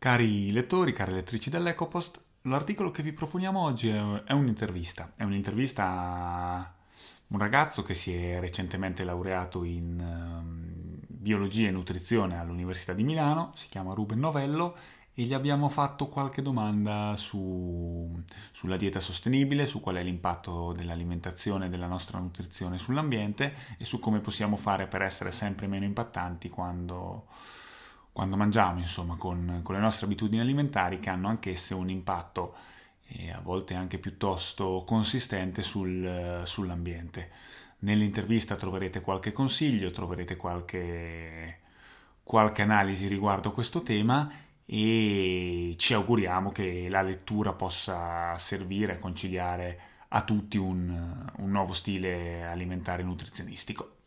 Cari lettori, cari lettrici dell'EcoPost, l'articolo che vi proponiamo oggi è un'intervista. È un'intervista a un ragazzo che si è recentemente laureato in um, biologia e nutrizione all'Università di Milano, si chiama Ruben Novello e gli abbiamo fatto qualche domanda su, sulla dieta sostenibile, su qual è l'impatto dell'alimentazione e della nostra nutrizione sull'ambiente e su come possiamo fare per essere sempre meno impattanti quando quando mangiamo, insomma, con, con le nostre abitudini alimentari che hanno anch'esse un impatto eh, a volte anche piuttosto consistente sul, sull'ambiente. Nell'intervista troverete qualche consiglio, troverete qualche, qualche analisi riguardo a questo tema e ci auguriamo che la lettura possa servire a conciliare a tutti un, un nuovo stile alimentare nutrizionistico.